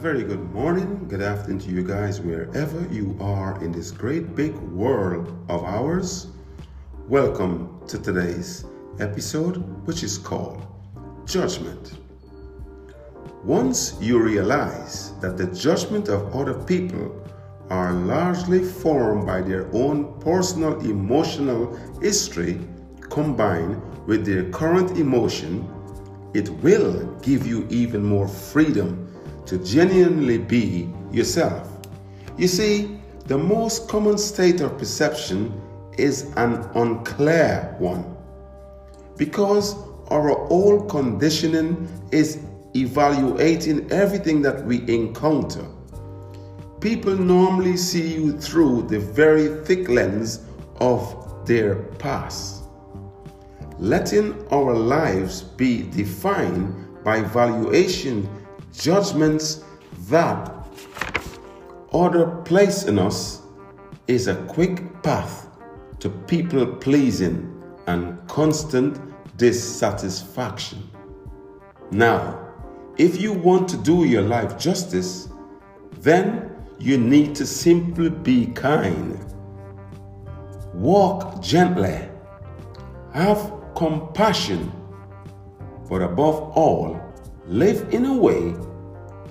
very good morning, good afternoon to you guys, wherever you are in this great big world of ours. Welcome to today's episode, which is called Judgment. Once you realize that the judgment of other people are largely formed by their own personal emotional history combined with their current emotion, it will give you even more freedom to genuinely be yourself. You see, the most common state of perception is an unclear one because our old conditioning is evaluating everything that we encounter. People normally see you through the very thick lens of their past. Letting our lives be defined by valuation judgments that other place in us is a quick path to people pleasing and constant dissatisfaction. Now, if you want to do your life justice, then you need to simply be kind. Walk gently. Have compassion. But above all, live in a way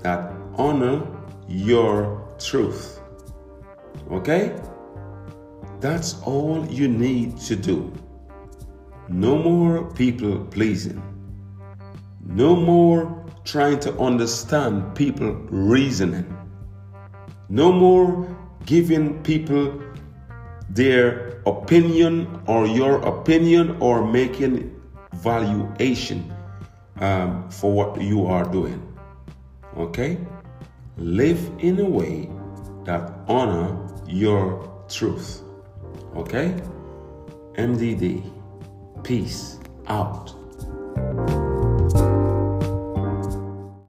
that honor your truth. Okay? That's all you need to do. No more people pleasing. No more trying to understand people reasoning. No more giving people their opinion or your opinion or making valuation um, for what you are doing. Okay? Live in a way that honor your truth. Okay? MDD. Peace out.